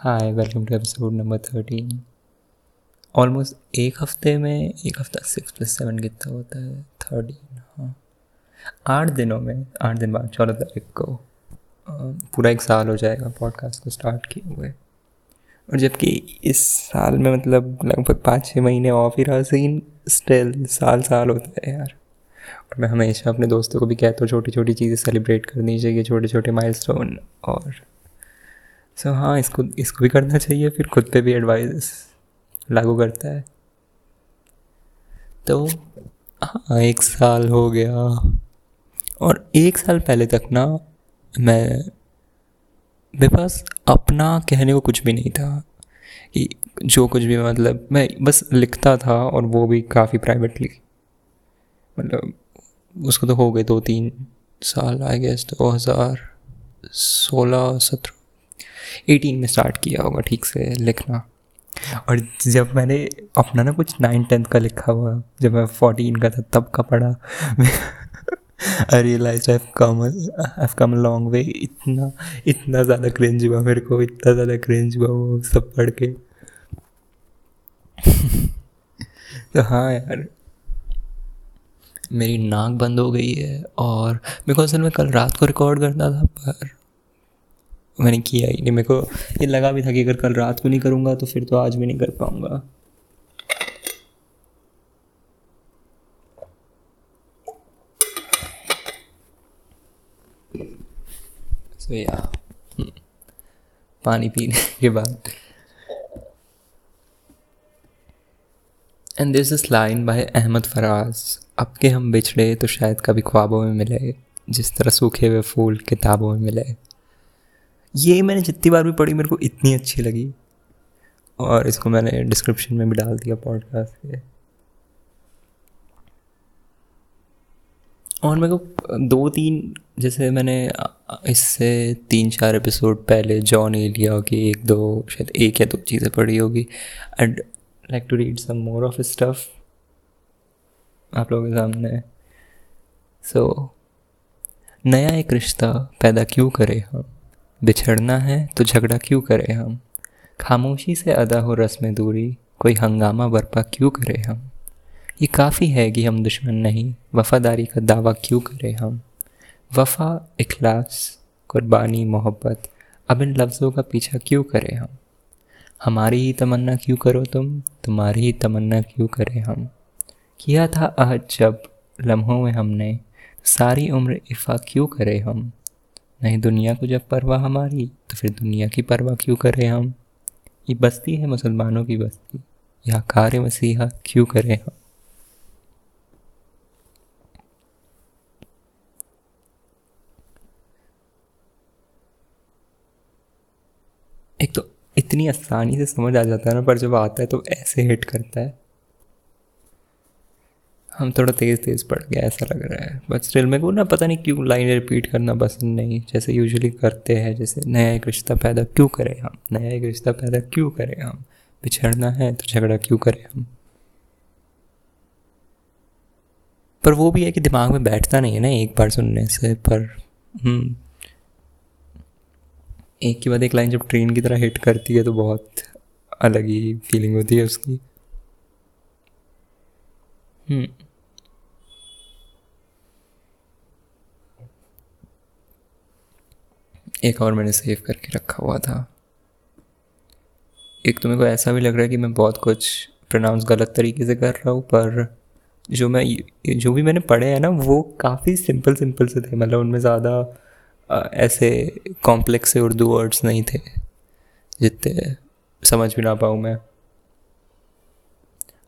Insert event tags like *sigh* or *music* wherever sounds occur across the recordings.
Hi welcome to episode number thirteen almost एक हफ़्ते में, एक हफ़्ता सिक्स प्लस सेवन कितना होता है? थर्टीन हाँ। आठ दिनों में, आठ दिन बाद, चौदह तारीख को पूरा एक साल हो जाएगा पॉडकास्ट को स्टार्ट किए हुए। और जबकि इस साल में मतलब लगभग पाँच छः महीने ऑफ़ ही रहा सीन स्टिल साल साल होता है यार। और मैं हमेशा अपने दोस्तों को भी कहता हूँ छोटी छोटी चीज़ें सेलिब्रेट करनी चाहिए छोटे छोटे माइलस्टोन और सो so, हाँ इसको इसको भी करना चाहिए फिर खुद पे भी एडवाइस लागू करता है। तो हाँ एक साल हो गया। और एक साल पहले तक ना मैं मेरे पास अपना कहने को कुछ भी नहीं था कि जो कुछ भी मतलब मैं बस लिखता था और वो भी काफ़ी प्राइवेटली मतलब उसको तो हो गए दो तीन साल आई गेस दो हज़ार सोलह सत्रह। एटीन में स्टार्ट किया होगा, ठीक से लिखना। और जब मैंने अपना ना कुछ नाइन टेंथ का लिखा हुआ, जब मैं फोर्टीन का था, तब का पढ़ा आई रियलाइज़ आई कम आई कम लॉन्ग वे इतना इतना ज़्यादा क्रेंज हुआ मेरे को, इतना ज़्यादा क्रेंज हुआ वो सब पढ़ के। *laughs* तो हाँ यार। मेरी नाक बंद हो गई है और को असल में कल रात को रिकॉर्ड करना था, पर मैंने किया ही नहीं। मेरे को ये लगा भी था कि अगर कल रात को नहीं करूँगा तो फिर तो आज भी नहीं कर पाऊँगा। सो या पानी पीने *laughs* के बाद। And this is line by Ahmad Faraz अब के हम बिछड़े तो शायद कभी ख्वाबों में मिले, जिस तरह सूखे हुए फूल किताबों में मिले। ये मैंने जितनी बार भी पढ़ी मेरे को इतनी अच्छी लगी। और इसको मैंने डिस्क्रिप्शन में भी डाल दिया पॉडकास्ट के। और मेरे को दो तीन जैसे मैंने इससे तीन चार एपिसोड पहले जॉन एलिया की एक दो शायद एक या दो चीज़ें पढ़ी होगी। And like to read some more of stuff आप लोगों के सामने। सो so, नया एक रिश्ता पैदा क्यों करें हम? बिछड़ना है तो झगड़ा क्यों करें हम? खामोशी से अदा हो रस्म दूरी, कोई हंगामा बर्पा क्यों करें हम? ये काफ़ी है कि हम दुश्मन नहीं, वफ़ादारी का दावा क्यों करें हम? वफ़ा, इखलास, कुर्बानी, मोहब्बत, अब इन लफ्ज़ों का पीछा क्यों करें हम? हमारी ही तमन्ना क्यों करो तुम? तुम्हारी ही तमन्ना क्यों करें हम? किया था आज जब लम्हों में हमने, सारी उम्र इफ़ा क्यों करें हम? नहीं दुनिया को जब परवाह हमारी तो फिर दुनिया की परवाह क्यों करें हम? ये बस्ती है मुसलमानों की बस्ती। यहाँ कार मसीहा क्यों करें हम? एक तो इतनी आसानी से समझ आ जाता है ना, पर जब आता है तो ऐसे हिट करता है। हम थोड़ा तेज़ तेज़ पढ़ गया ऐसा लग रहा है। बट स्टिल मेरे को ना पता नहीं क्यों लाइन रिपीट करना पसंद नहीं जैसे यूजुअली करते हैं जैसे नया एक रिश्ता पैदा क्यों करें हम? नया एक रिश्ता पैदा क्यों करें हम? बिछड़ना है तो झगड़ा क्यों करें हम? पर वो भी है कि दिमाग में बैठता नहीं है ना एक बार सुनने से पर हम्म, एक के बाद एक लाइन जब ट्रेन की तरह हिट करती है तो बहुत अलग ही फीलिंग होती है उसकी। हम्म। एक और मैंने सेव करके रखा हुआ था। एक तो मेरे को ऐसा भी लग रहा है कि मैं बहुत कुछ प्रोनाउंस गलत तरीके से कर रहा हूँ, पर जो मैं जो भी मैंने पढ़े हैं ना, वो काफ़ी सिंपल सिंपल से थे। मतलब उनमें ज़्यादा ऐसे कॉम्प्लेक्स से उर्दू वर्ड्स नहीं थे, जितने समझ भी ना पाऊँ मैं।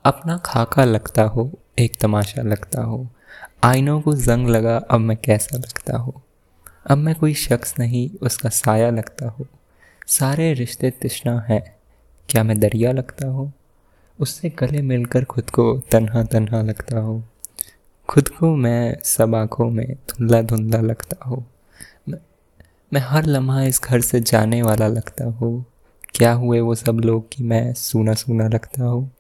अपना खाका लगता हो, एक तमाशा लगता हो। आइनों को जंग लगा, अब मैं कैसा लगता हूँ? अब मैं कोई शख्स नहीं, उसका साया लगता हूँ। सारे रिश्ते तिश्ना हैं। क्या मैं दरिया लगता हूँ? उससे गले मिलकर खुद को तन्हा तन्हा लगता हूँ। खुद को मैं सब आँखों में धुंधला धुंधला लगता हूँ। मैं हर लम्हा इस घर से जाने वाला लगता हूँ। क्या हुए वो सब लोग कि मैं सूना सूना लगता हूँ?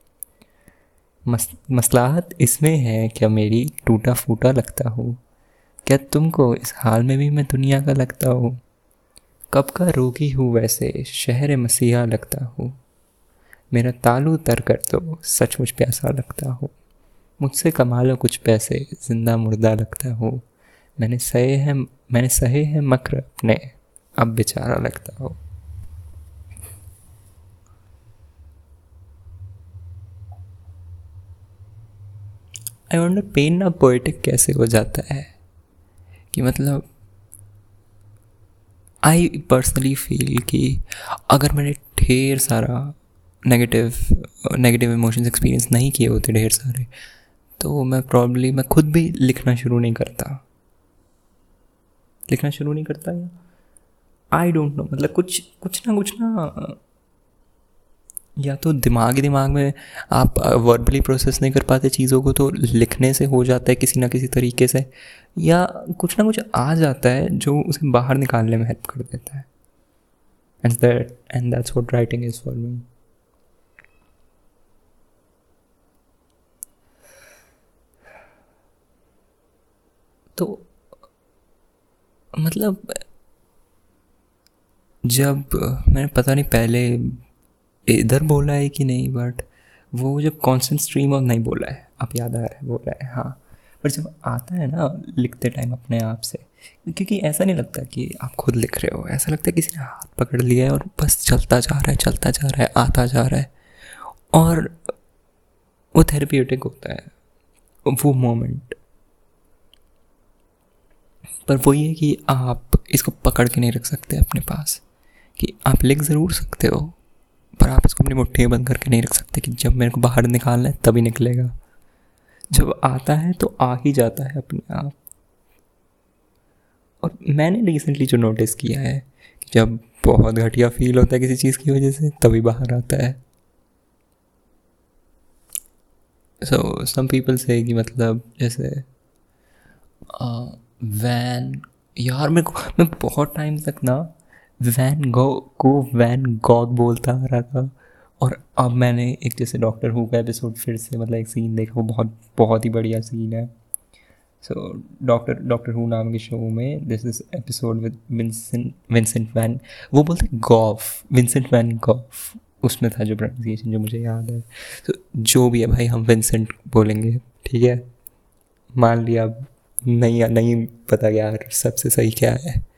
मस, मसलाहत इसमें है, क्या मेरी टूटा फूटा लगता हूँ? क्या तुमको इस हाल में भी मैं दुनिया का लगता हूँ? कब का रोगी हूँ वैसे, शहर मसीहा लगता हूँ। मेरा तालू तर कर तो सचमुच प्यासा लगता हूँ। मुझसे कमा लो कुछ पैसे, ज़िंदा मुर्दा लगता हूँ। मैंने सहे हैं, मैंने सहे हैं मक्र, अपने अब बेचारा लगता हो। आई वॉन्ट पेन ना पोइटिक कैसे हो जाता है। कि मतलब आई पर्सनली फील कि अगर मैंने ढेर सारा नेगेटिव नेगेटिव इमोशंस एक्सपीरियंस नहीं किए होते ढेर सारे तो मैं प्रॉब्ली मैं खुद भी लिखना शुरू नहीं करता। लिखना शुरू नहीं करता या? आई डोंट नो मतलब कुछ कुछ ना कुछ ना या तो दिमाग ही दिमाग में आप वर्बली प्रोसेस नहीं कर पाते चीज़ों को तो लिखने से हो जाता है किसी ना किसी तरीके से, या कुछ ना कुछ आ जाता है जो उसे बाहर निकालने में हेल्प कर देता है। And that and that's what writing is for me तो मतलब जब, मैंने पता नहीं पहले इधर बोला है कि नहीं बट वो जब कॉन्स्टेंट स्ट्रीम ऑफ़ नहीं बोला है आप याद आ रहा है, बोला है हाँ। पर जब आता है ना, लिखते टाइम अपने आप से, क्योंकि ऐसा नहीं लगता कि आप खुद लिख रहे हो, ऐसा लगता है किसी ने हाथ पकड़ लिया है और बस चलता जा रहा है, चलता जा रहा है, आता जा रहा है। और वो थेरेप्यूटिक होता है, वो मोमेंट पर वही है कि आप इसको पकड़ के नहीं रख सकते अपने पास, कि आप लिख ज़रूर सकते हो पर आप इसको अपनी मुट्ठी बंद करके नहीं रख सकते कि जब मेरे को बाहर निकालना है तभी निकलेगा। जब आता है तो आ ही जाता है अपने आप। और मैंने रिसेंटली जो नोटिस किया है कि जब बहुत घटिया फील होता है किसी चीज़ की वजह से, तभी बाहर आता है। सो सम पीपल से कि मतलब जैसे वैन यार मेरे को, मैं बहुत टाइम तक ना वैन गो को वैन गॉग बोलता आ रहा था। और अब मैंने एक जैसे डॉक्टर हु का एपिसोड फिर से मतलब एक सीन देखा, वो बहुत बहुत ही बढ़िया सीन है। सो डॉक्टर डॉक्टर हु नाम के शो में this is episode with Vincent Vincent van वो बोलते गॉफ विंसेंट वैन गॉफ उसमें था जो प्रोनाउंसिएशन जो मुझे याद है। तो जो भी है भाई, हम विंसेंट बोलेंगे, ठीक है? मान लिया नहीं नहीं पता यार, सबसे सही क्या है?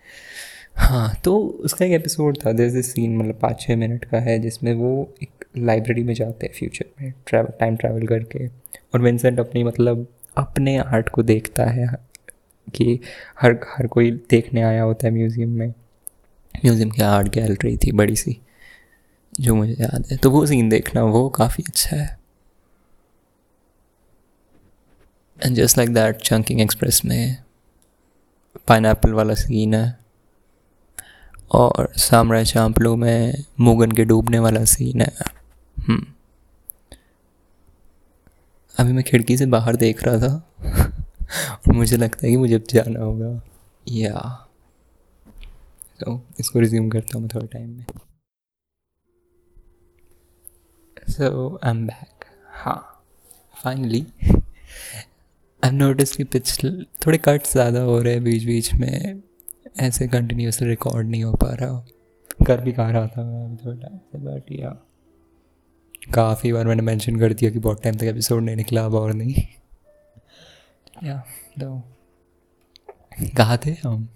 हाँ तो उसका एक एपिसोड था। जैसे सीन मतलब पाँच छः मिनट का है, जिसमें वो एक लाइब्रेरी में जाते हैं फ्यूचर में ट्रैवल टाइम ट्रैवल करके। और विंसेंट अपनी मतलब अपने आर्ट को देखता है, कि हर हर कोई देखने आया होता है म्यूज़ियम में। म्यूज़ियम की आर्ट गैलरी थी, बड़ी सी, जो मुझे याद है। तो वो सीन देखना, वो काफ़ी अच्छा है। And just like that Chungking Express में पाइन वाला सीन है। और सामरा चांपलो में मुगन के डूबने वाला सीन है। हम्म। अभी मैं खिड़की से बाहर देख रहा था। *laughs* और मुझे लगता है कि मुझे अब जाना होगा। या। तो इसको रिज्यूम करता हूँ थोड़े टाइम में। सो आई एम बैक हाँ फाइनली आई नोटिस कि पिछले, थोड़े कट्स ज़्यादा हो रहे हैं बीच बीच में। ऐसे कंटिन्यूसली रिकॉर्ड नहीं हो पा रहा कर भी कहा रहा था मैं थोड़ा टाइम से बट या काफ़ी बार मैंने मेंशन कर दिया कि बहुत टाइम तक एपिसोड नहीं निकला अब और नहीं। या तो। कहा थे हम?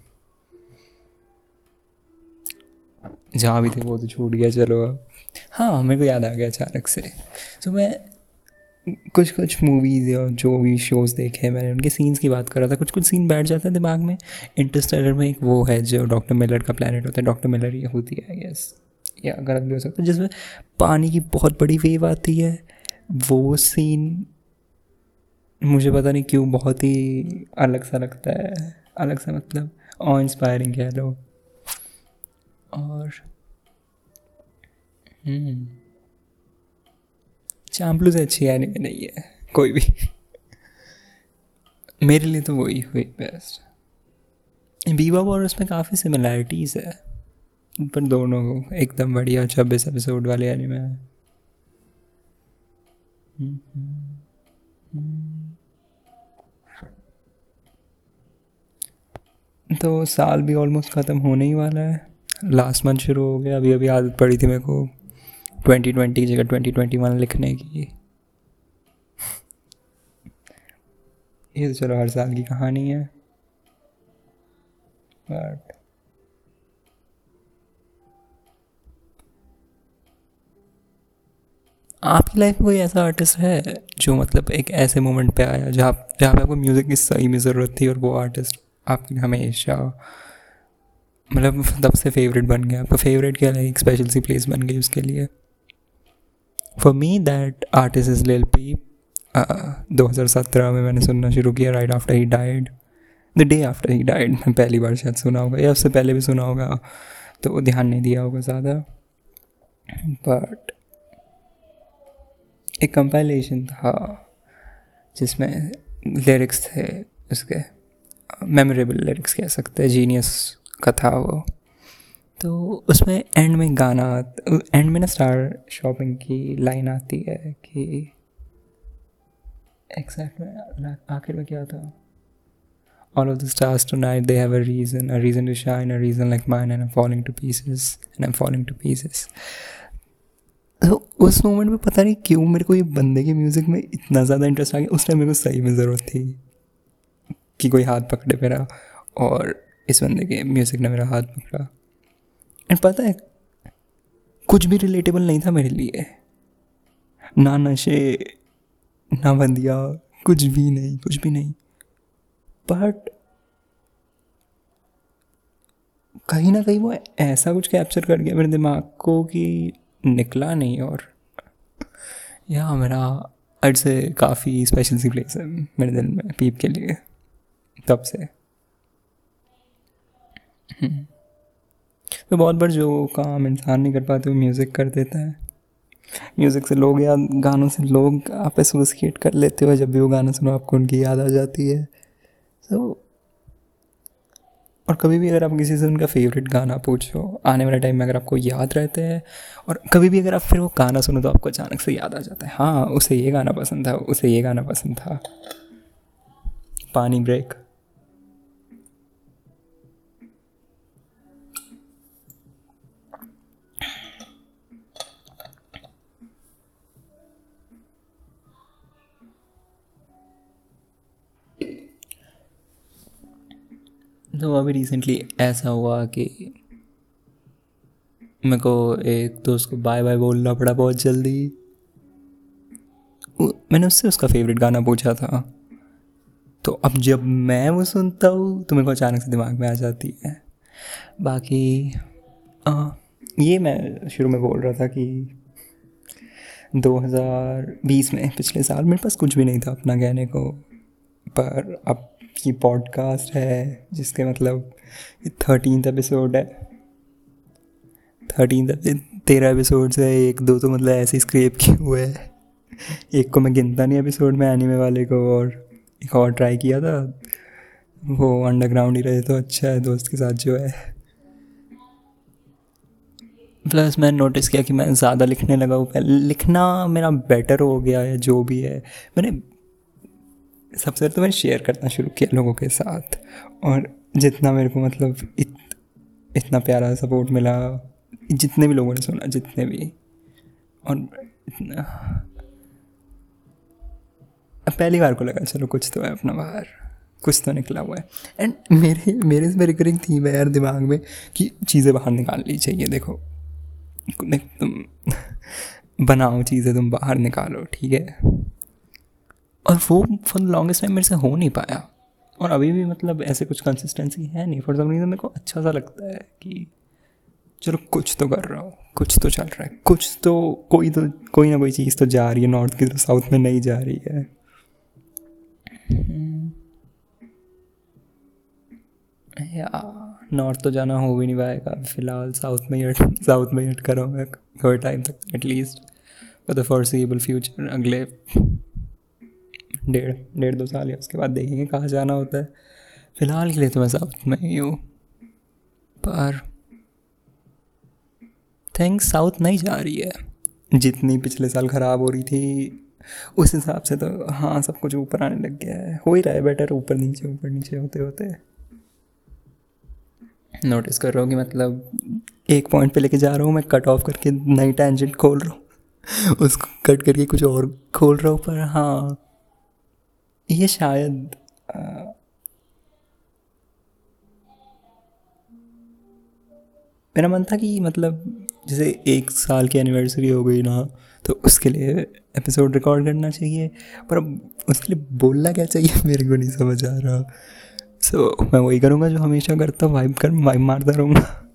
जहाँ भी थे वो तो छूट गया चलो अब। हाँ मेरे को याद आ गया अचानक से। तो मैं कुछ कुछ मूवीज़ या जो भी शोज़ देखे हैं मैंने, उनके सीन्स की बात कर रहा था। कुछ कुछ सीन बैठ जाते हैं दिमाग में। इंटरस्टेलर में एक वो है जो डॉक्टर मिलर का प्लानट होता है। डॉक्टर मिलर ये होती है यस या गलत भी हो सकता है, जिसमें पानी की बहुत बड़ी वेव आती है। वो सीन मुझे पता नहीं क्यों बहुत ही अलग सा लगता है। अलग सा मतलब और इंस्पायरिंग कह लो। और हम्म। चाम्पलू से अच्छी एनिमे नहीं है, कोई भी। मेरे लिए तो वही हुई बेस्ट बीवा और उसमें काफ़ी सिमिलैरिटीज़ है, पर दोनों को एकदम बढ़िया छब्बीस एपिसोड वाले एनिमे है। तो साल भी ऑलमोस्ट ख़त्म होने ही वाला है। लास्ट मंथ शुरू हो गया अभी अभी आदत पड़ी थी मेरे को ट्वेंटी ट्वेंटी की जगह ट्वेंटी ट्वेंटी वन लिखने की। ये तो चलो हर साल की कहानी है। बट आपकी लाइफ में कोई ऐसा आर्टिस्ट है जो मतलब एक ऐसे मोमेंट पे आया, जहाँ जहाँ पे आपको म्यूज़िक की सही में ज़रूरत थी और वो आर्टिस्ट आपकी हमेशा मतलब तब से फेवरेट बन गया। आपका फेवरेट क्या एक स्पेशल सी प्लेस बन गई उसके लिए। For me that artist is Lil Peep दो हज़ार सत्रह में मैंने सुनना शुरू किया right after he died the day after he died मैं पहली बार शायद सुना होगा। या उससे पहले भी सुना होगा। तो ध्यान नहीं दिया होगा ज़्यादा। बट एक कंपाइलेशन था, जिसमें लिरिक्स थे उसके। मेमोरेबल लिरिक्स कह सकते हैं। जीनियस का था वो। तो उसमें एंड में गाना एंड में ना स्टार शॉपिंग की लाइन आती है कि एग्जैक्ट में आखिर में क्या था? All of the stars tonight, they have a reason a reason to shine, a reason like mine, and i'm falling to pieces, and i'm falling to pieces. तो उस मोमेंट में पता नहीं क्यों मेरे को ये बंदे के म्यूज़िक में इतना ज़्यादा इंटरेस्ट आ गया। उस टाइम मेरे को सही में ज़रूरत थी कि कोई हाथ पकड़े मेरा, और इस बंदे के म्यूज़िक ने मेरा हाथ पकड़ा। एंड पता है, कुछ भी रिलेटेबल नहीं था मेरे लिए। ना नशे, ना बंदिया, कुछ भी नहीं, कुछ भी नहीं। बट कहीं ना कहीं वो ऐसा कुछ कैप्चर कर गया मेरे दिमाग को कि निकला नहीं और या मेरा अर्ड से काफ़ी स्पेशल सी प्लेस है मेरे दिल में, पीप के लिए, तब से। हम्म। तो बहुत बार जो काम इंसान नहीं कर पाते, वो म्यूज़िक कर देता है। म्यूज़िक से लोग या गानों से लोग आप एसोसिएट कर लेते हो, जब भी वो गाना सुनो, आपको उनकी याद आ जाती है। तो और कभी भी अगर आप किसी से उनका फेवरेट गाना पूछो, आने वाले टाइम में अगर आपको याद रहते हैं, और कभी भी अगर आप फिर वो गाना सुनो तो आपको अचानक से याद आ जाता है हाँ उसे ये गाना पसंद था, उसे ये गाना पसंद था। पानी ब्रेक तो अभी रिसेंटली ऐसा हुआ कि मेरे को एक दोस्त को बाय बाय बोलना पड़ा बहुत जल्दी। मैंने उससे उसका फेवरेट गाना पूछा था। तो अब जब मैं वो सुनता हूँ तो मेरे को अचानक से दिमाग में आ जाती है। बाकी आ, ये मैं शुरू में बोल रहा था कि 2020 में पिछले साल मेरे पास कुछ भी नहीं था अपना कहने को पर अब की पॉडकास्ट है, जिसके मतलब थर्टीन एपिसोड है। थर्टीन तेरह एपिसोड है, एक, दो तो मतलब ऐसे स्क्रेप किए हुए हैं। एक को मैं गिनता नहीं एपिसोड में एनीमे वाले को, और एक और ट्राई किया था। वो अंडरग्राउंड ही रहे तो अच्छा है दोस्त के साथ जो है। प्लस मैंने नोटिस किया कि मैं ज़्यादा लिखने लगा हूँ। लिखना मेरा बेटर हो गया है, जो भी है। मैंने सबसे पहले तो मैंने शेयर करना शुरू किया लोगों के साथ। और जितना मेरे को मतलब इत, इतना प्यारा सपोर्ट मिला जितने भी लोगों ने सुना जितने भी। और इतना पहली बार को लगा चलो कुछ तो है अपना बाहर कुछ तो निकला हुआ है। एंड मेरे मेरे से रिकरिंग थी मैं यार दिमाग में कि चीज़ें बाहर निकालनी चाहिए देखो। तुम *laughs* बनाओ चीज़ें तुम बाहर निकालो ठीक है? और वो फॉर द लॉन्गेस्ट टाइम मेरे से हो नहीं पाया। और अभी भी मतलब ऐसे कुछ कंसिस्टेंसी है नहीं। फॉर सम रीज़न मेरे को अच्छा सा लगता है कि चलो कुछ तो कर रहा हूँ, कुछ तो चल रहा है, कुछ तो कोई तो कोई ना कोई चीज़ तो जा रही है नॉर्थ की तो साउथ में नहीं जा रही है। या नॉर्थ तो जाना हो भी नहीं पाएगा। फ़िलहाल साउथ में ही साउथ में ही अटका रहा हूँ थोड़े टाइम तक at least for the foreseeable future अगले डेढ़ डेढ़ दो साल या उसके बाद देखेंगे कहाँ जाना होता है। फ़िलहाल के लिए तो मैं साउथ में ही हूँ, पर थिंग्स साउथ नहीं जा रही है। जितनी पिछले साल ख़राब हो रही थी, उस हिसाब से तो हाँ सब कुछ ऊपर आने लग गया है। हो ही रहा है बेटर ऊपर नीचे ऊपर नीचे होते होते। नोटिस कर रहा हूँ कि मतलब एक पॉइंट पे लेके जा रहा हूँ, मैं कट ऑफ़ करके नई टेंजेंट खोल रहा हूँ। *laughs* उसको कट करके कुछ और खोल रहा हूँ, पर हाँ ये शायद आ, मेरा मन था कि मतलब जैसे एक साल की एनिवर्सरी हो गई ना तो उसके लिए एपिसोड रिकॉर्ड करना चाहिए पर अब उसके लिए बोलना क्या चाहिए *laughs* मेरे को नहीं समझ आ रहा। सो so, मैं वही करूँगा जो हमेशा करता हूँ वाइब कर वाइब मारता रहूँगा।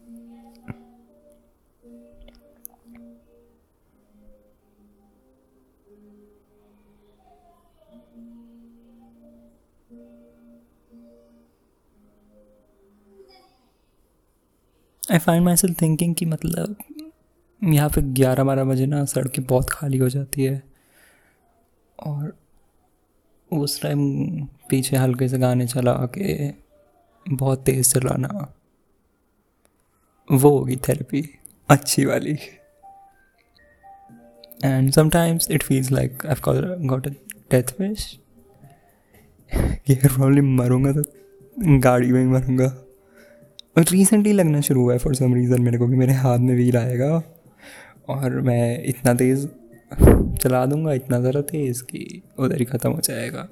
I find myself thinking कि मतलब यहाँ पे ग्यारह बारह बजे ना सड़कें बहुत खाली हो जाती है। और उस टाइम पीछे हल्के से गाने चला के बहुत तेज़ चलाना, वो होगी थेरेपी अच्छी वाली। And sometimes it feels like I got a death wish ये प्रॉब्लम मरूँगा तो गाड़ी में ही मरूँगा। रिसेंटली लगना शुरू हुआ है फॉर सम रीज़न मेरे को कि मेरे हाथ में व्हील आएगा और मैं इतना तेज़ चला दूँगा, इतना ज़रा तेज़ कि उधर ही ख़त्म हो जाएगा।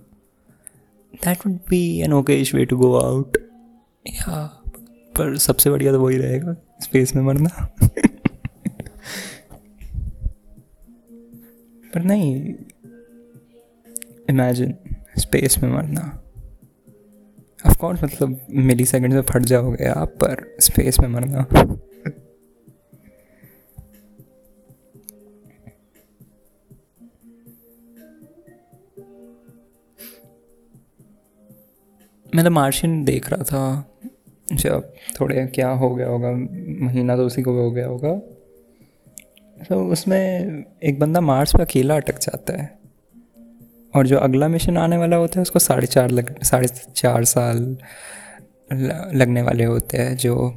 That would be an okayish way to go out या पर सबसे बढ़िया तो वही रहेगा स्पेस में मरना। पर नहीं इमेजिन स्पेस में मरना। ऑफकोर्स मतलब मिली सेकेंड में फट जाओगे आप, पर स्पेस में मरना। मैं तो मार्शियन देख रहा था, जब थोड़े क्या हो गया होगा, महीना तो उसी को हो गया होगा। तो उसमें एक बंदा मार्स पर अकेला अटक जाता है। और जो अगला मिशन आने वाला होता है, उसको साढ़े चार लग, साढ़े चार साल लगने वाले होते हैं, जो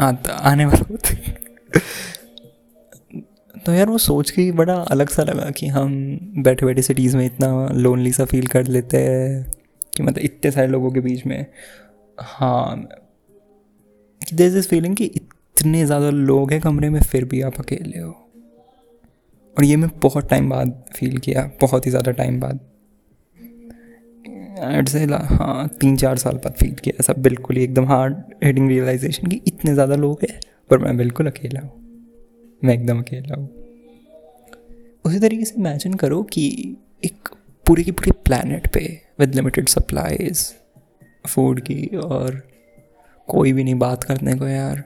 आता, आने वाले होते हैं। *laughs* तो यार, वो सोच के बड़ा अलग सा लगा कि हम बैठे बैठे सिटीज़ में इतना लोनली सा फील कर लेते हैं, कि मतलब इतने सारे लोगों के बीच में हाँ देर इज़ फीलिंग कि इतने ज़्यादा लोग हैं कमरे में, फिर भी आप अकेले हो। और ये मैं बहुत टाइम बाद फील किया, बहुत ही ज़्यादा टाइम बाद। से हाँ तीन चार साल बाद फील किया ऐसा बिल्कुल ही एकदम हार्ड हिटिंग रियलाइजेशन कि इतने ज़्यादा लोग हैं, पर मैं बिल्कुल अकेला हूँ। मैं एकदम अकेला हूँ। उसी तरीके से इमेजिन करो कि एक पूरे की पूरी प्लानट पे विद लिमिटेड सप्लाईज फ़ूड की और कोई भी नहीं बात करने को यार।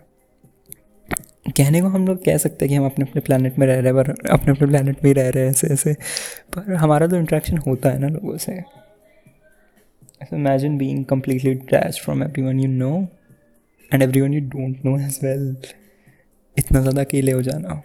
कहने को हम लोग कह सकते हैं कि हम अपने अपने प्लानट में रह रहे हैं, पर अपने अपने प्लानट में ही रह रहे हैं ऐसे ऐसे। पर हमारा तो इंट्रैक्शन होता है ना लोगों से। Imagine being from every from you know and everyone you don't know as well इतना ज़्यादा अकेले हो जाना।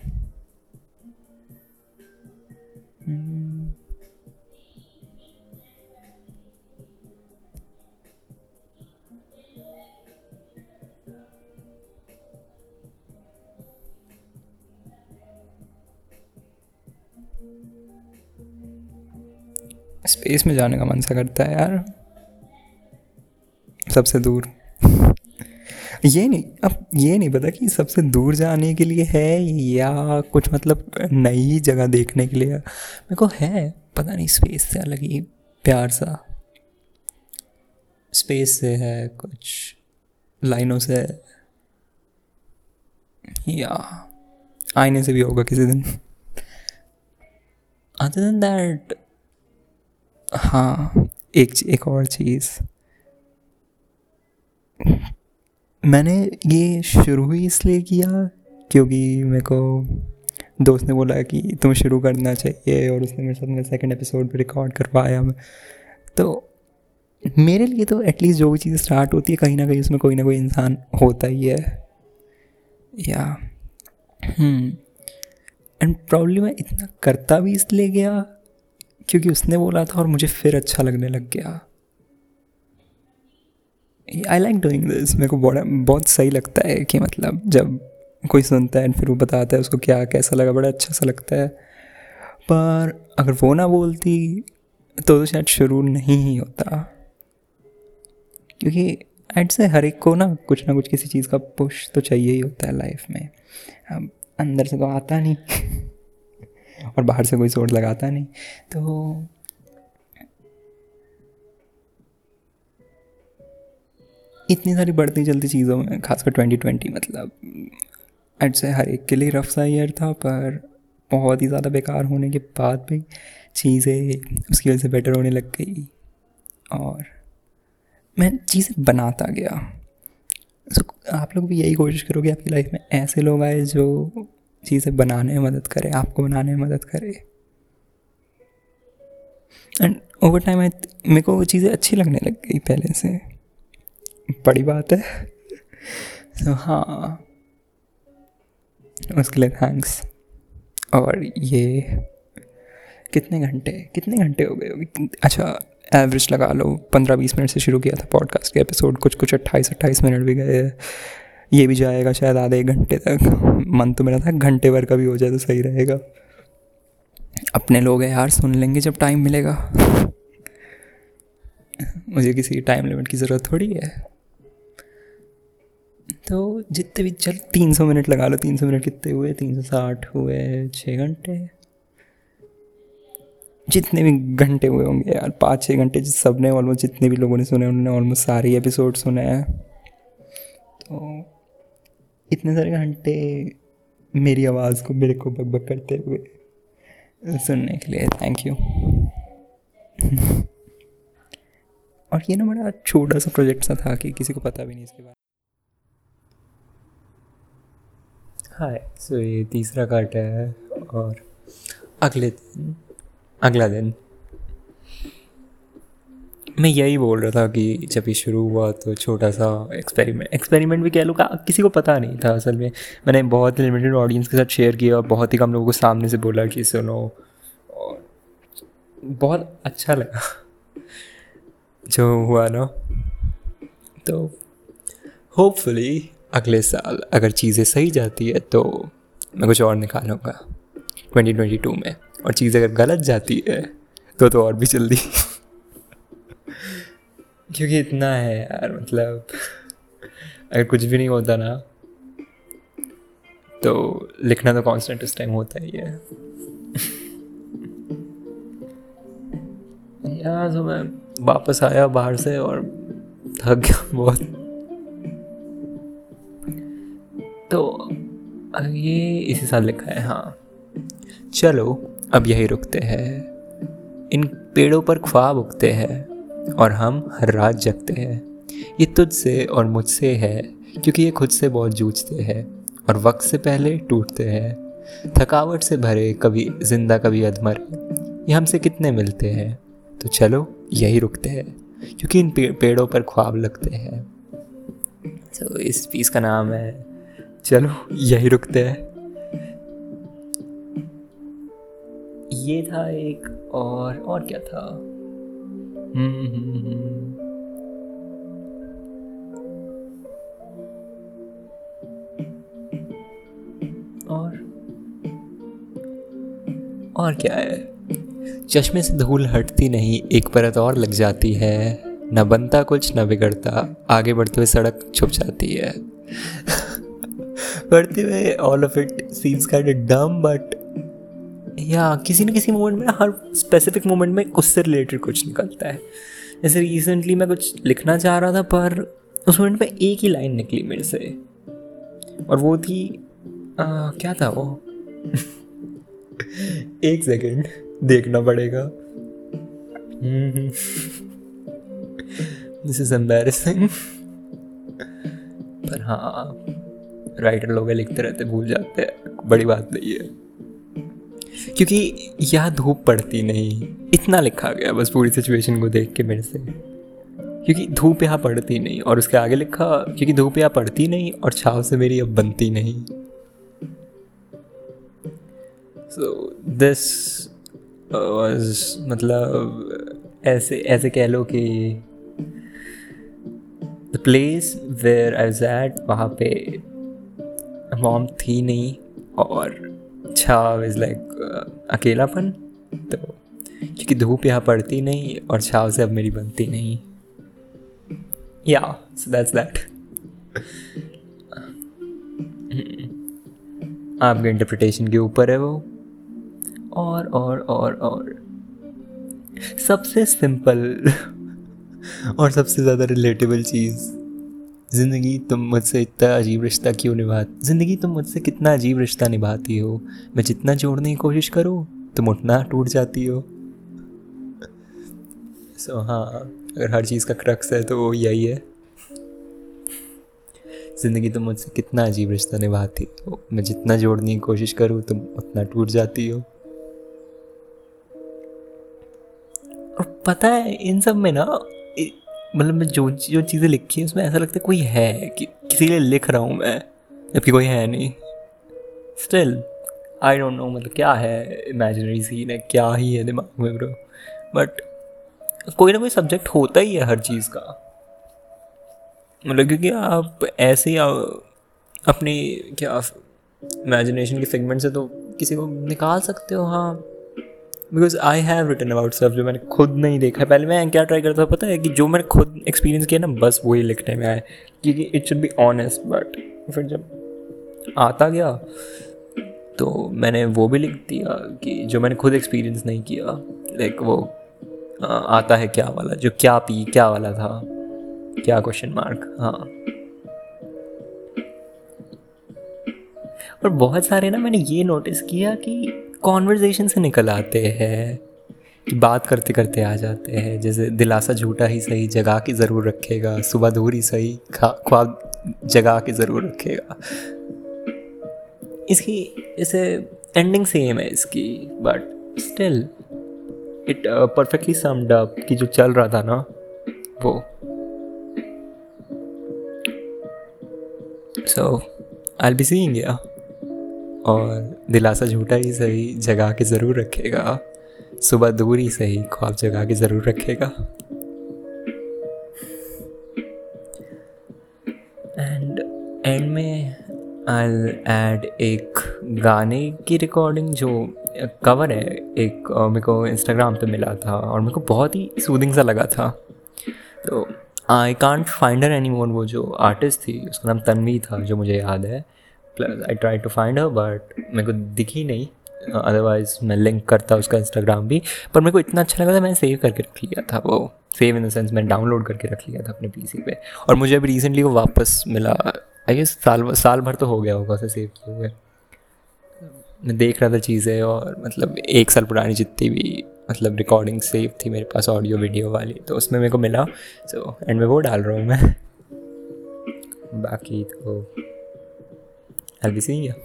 स्पेस में जाने का मन सा करता है यार। सबसे दूर। ये नहीं, अब ये नहीं पता कि सबसे दूर जाने के लिए है या कुछ मतलब नई जगह देखने के लिए। मेरे को है, पता नहीं स्पेस से अलग ही प्यार सा। स्पेस से है कुछ, लाइनों से। या, आईने से भी होगा किसी दिन। अदर दैट हाँ एक एक और चीज़। मैंने ये शुरू ही इसलिए किया क्योंकि मेरे को दोस्त ने बोला कि तुम्हें शुरू करना चाहिए और उसने मेरे साथ मेरा सेकेंड एपिसोड भी रिकॉर्ड करवाया। तो मेरे लिए तो एटलीस्ट जो भी चीज़ स्टार्ट होती है, कहीं ना कहीं उसमें कोई ना कोई इंसान होता ही है। या एंड प्रॉब्लम मैं इतना करता भी इसलिए गया क्योंकि उसने बोला था और मुझे फिर अच्छा लगने लग गया। आई लाइक डूइंग दिस मेरे को बड़ा बहुत सही लगता है कि मतलब जब कोई सुनता है फिर वो बताता है उसको क्या कैसा लगा बड़ा अच्छा सा लगता है। पर अगर वो ना बोलती तो, तो शायद शुरू नहीं ही होता। क्योंकि एड से हर एक को ना कुछ ना कुछ किसी चीज़ का पुश तो चाहिए ही होता है लाइफ में। अब अंदर से तो आता नहीं। और बाहर से कोई शोर लगाता नहीं। तो इतनी सारी बढ़ती चलती चीज़ों में, खासकर ट्वेंटी ट्वेंटी मतलब एड से हर एक के लिए रफ सा ईयर था, पर बहुत ही ज़्यादा बेकार होने के बाद भी चीज़ें उसकी वजह से बेटर होने लग गई। और मैं चीज़ें बनाता गया। सो आप लोग भी यही कोशिश करोगे आपकी लाइफ में ऐसे लोग आए जो चीज़ें बनाने में मदद करे, आपको बनाने में मदद करे। एंड ओवर टाइम आई मेरे को वो चीज़ें अच्छी लगने लग गई पहले से। बड़ी बात है। तो हाँ। उसके लिए थैंक्स और ये, कितने घंटे कितने घंटे हो गए अच्छा एवरेज लगा लो। पंद्रह बीस मिनट से शुरू किया था पॉडकास्ट के एपिसोड कुछ कुछ अट्ठाईस अट्ठाईस मिनट भी गए। ये भी जाएगा शायद आधे एक घंटे तक। मन तो मेरा था घंटे भर का भी हो जाए तो सही रहेगा। अपने लोग हैं यार, सुन लेंगे जब टाइम मिलेगा। मुझे किसी की टाइम लिमिट की ज़रूरत थोड़ी है। तो जितने भी, चल, तीन सौ मिनट लगा लो। तीन सौ मिनट कितने हुए? तीन सौ साठ हुए छः घंटे। जितने भी घंटे हुए होंगे यार, पाँच छः घंटे सबने ऑलमोस्ट जितने भी लोगों ने सुने उन्होंने ऑलमोस्ट सारे एपिसोड सुने हैं। तो इतने सारे घंटे मेरी आवाज़ को मेरे को बक बक करते हुए सुनने के लिए थैंक यू *laughs* और ये ना बड़ा छोटा सा प्रोजेक्ट सा था कि किसी को पता भी नहीं इसके बारे हाय सो ये तीसरा काट है और अगले दिन, अगला दिन मैं यही बोल रहा था कि जब ये शुरू हुआ तो छोटा सा एक्सपेरिमेंट एक्सपेरिमेंट भी कह लो किसी को पता नहीं था असल में। मैंने बहुत लिमिटेड ऑडियंस के साथ शेयर किया और बहुत ही कम लोगों को सामने से बोला कि सुनो, और बहुत अच्छा लगा। जो हुआ ना तो होपफुली अगले साल अगर चीज़ें सही जाती है तो मैं कुछ और निकालूँगा ट्वेंटी ट्वेंटी टू में। और चीज़ अगर गलत जाती है तो तो और भी जल्दी। क्योंकि इतना है यार मतलब अगर कुछ भी नहीं होता ना तो लिखना तो कांस्टेंट उस टाइम होता ही है। यार तो मैं वापस आया बाहर से और थक गया बहुत। तो ये इसी साल लिखा है हाँ। चलो, अब यही रुकते हैं। इन पेड़ों पर ख्वाब उगते हैं। और हम हर रात जगते हैं। ये तुझसे और मुझसे है, क्योंकि ये खुद से बहुत जूझते हैं और वक्त से पहले टूटते हैं। थकावट से भरे कभी ज़िंदा, कभी अधमर, ये हमसे कितने मिलते हैं? तो चलो, यही रुकते हैं, क्योंकि इन पेड़ों पर ख्वाब लगते हैं। तो इस पीस का नाम है, चलो, यही रुकते हैं। ये था एक और और क्या था। और? और क्या है? चश्मे से धूल हटती नहीं, एक परत और लग जाती है। न बनता कुछ, न बिगड़ता, आगे बढ़ते हुए सड़क छुप जाती है। *laughs* पढ़ते हुए all of it seems kind dumb but या किसी न किसी मोमेंट में हर स्पेसिफिक मोमेंट में उससे रिलेटेड कुछ निकलता है। जैसे रिसेंटली मैं कुछ लिखना चाह रहा था पर उस मोमेंट में एक ही लाइन निकली मेरे से। और वो थी आ, क्या था वो? *laughs* एक सेकेंड देखना पड़ेगा। दिस इज़ एम्बेरसिंग पर हाँ राइटर लोग लिखते रहते भूल जाते हैं। बड़ी बात नहीं है। क्योंकि यह धूप पड़ती नहीं। इतना लिखा गया बस पूरी सिचुएशन को देख के मेरे से। क्योंकि धूप यहाँ पड़ती नहीं और उसके आगे लिखा, क्योंकि धूप यहाँ पड़ती नहीं और छाव से मेरी अब बनती नहीं। सो दिस मतलब ऐसे ऐसे कह लो कि the place where I ate वहाँ पे मॉम थी नहीं और छाव इज़ लाइक अकेलापन? तो क्योंकि धूप यहाँ पड़ती नहीं और छाव से अब मेरी बनती नहीं। या सो दैट्स दैट आपके इंटरप्रिटेशन के ऊपर है वो। और और और और। सबसे सिंपल *laughs* और सबसे ज़्यादा रिलेटेबल चीज़। ज़िंदगी तुम मुझसे इतना अजीब रिश्ता क्यों निभा ज़िंदगी तुम मुझसे कितना अजीब रिश्ता निभाती हो? मैं जितना जोड़ने की कोशिश करूँ तुम उतना टूट जाती हो। सो so, हाँ अगर हर चीज़ का क्रक्स है तो वो यही है। ज़िंदगी तुम मुझसे कितना अजीब रिश्ता निभाती हो? मैं जितना जोड़ने की कोशिश करूँ तुम उतना टूट जाती हो। और पता है इन सब में ना मतलब मैं जो जो चीज़ें लिखी है, उसमें ऐसा लगता है कोई है कि, किसी लिए लिख रहा हूँ मैं, जबकि कोई है नहीं। स्टिल आई डोंट नो मतलब क्या है इमेजिनरी सीन है, क्या ही है दिमाग में ब्रो बट कोई ना कोई सब्जेक्ट होता ही है हर चीज़ का। मतलब क्योंकि आप ऐसे ही अपनी, क्या इमेजिनेशन के सेगमेंट से तो किसी को निकाल सकते हो हाँ। Because I have written about सब जो मैंने खुद नहीं देखा पहले मैं क्या ट्राई करता पता है कि जो मैंने खुद एक्सपीरियंस किया ना, बस वही लिखने में आए क्योंकि it should be honest but फिर जब आता गया तो मैंने वो भी लिख दिया कि जो मैंने खुद एक्सपीरियंस नहीं किया लाइक वो आता है क्या वाला, जो क्या पी, क्या वाला था, क्या क्वेश्चन मार्क हाँ। और बहुत सारे ना मैंने ये नोटिस किया कि कॉन्वर्जेशन से निकल आते हैं कि बात करते करते आ जाते हैं। जैसे दिलासा झूठा ही सही, जगा के ज़रूर रखेगा। सुबह दूर ही सही ख्वाब जगा के ज़रूर रखेगा। इसकी, इसे एंडिंग सेम है इसकी but still it perfectly summed up कि जो चल रहा था ना, वो। सो आई बी सीइंग या और दिलासा झूठा ही सही, जगा के ज़रूर रखेगा। सुबह दूर ही सही, ख्वाब जगा के ज़रूर रखेगा। एंड एंड में आई एड एक गाने की रिकॉर्डिंग जो कवर है। एक मेरे को इंस्टाग्राम पे मिला था और मेरे को बहुत ही सूदिंग सा लगा था। तो आई कॉन्ट फाइंड एनी वो जो आर्टिस्ट थी, उसका नाम तन्वी था, जो मुझे याद है। I try to find her but मेरे को दिखी नहीं। अदरवाइज़ मैं लिंक करता उसका इंस्टाग्राम भी। पर मेरे को इतना अच्छा लगा था, मैंने सेव करके रख लिया था वो। सेव इन द सेंस मैंने डाउनलोड करके रख लिया था अपने पीसी पे। और मुझे अभी रिसेंटली वो वापस मिला। आई गेस साल साल भर तो हो गया होगा उसे सेव किए हुए। मैं देख रहा था चीज़ें और मतलब एक साल पुरानी जितनी भी मतलब रिकॉर्डिंग सेव थी मेरे पास ऑडियो वीडियो वाली तो उसमें मेरे को मिला। सो एंड मैं वो डाल रहा हूँ मैं। बाकी तो al diseño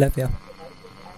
Love you.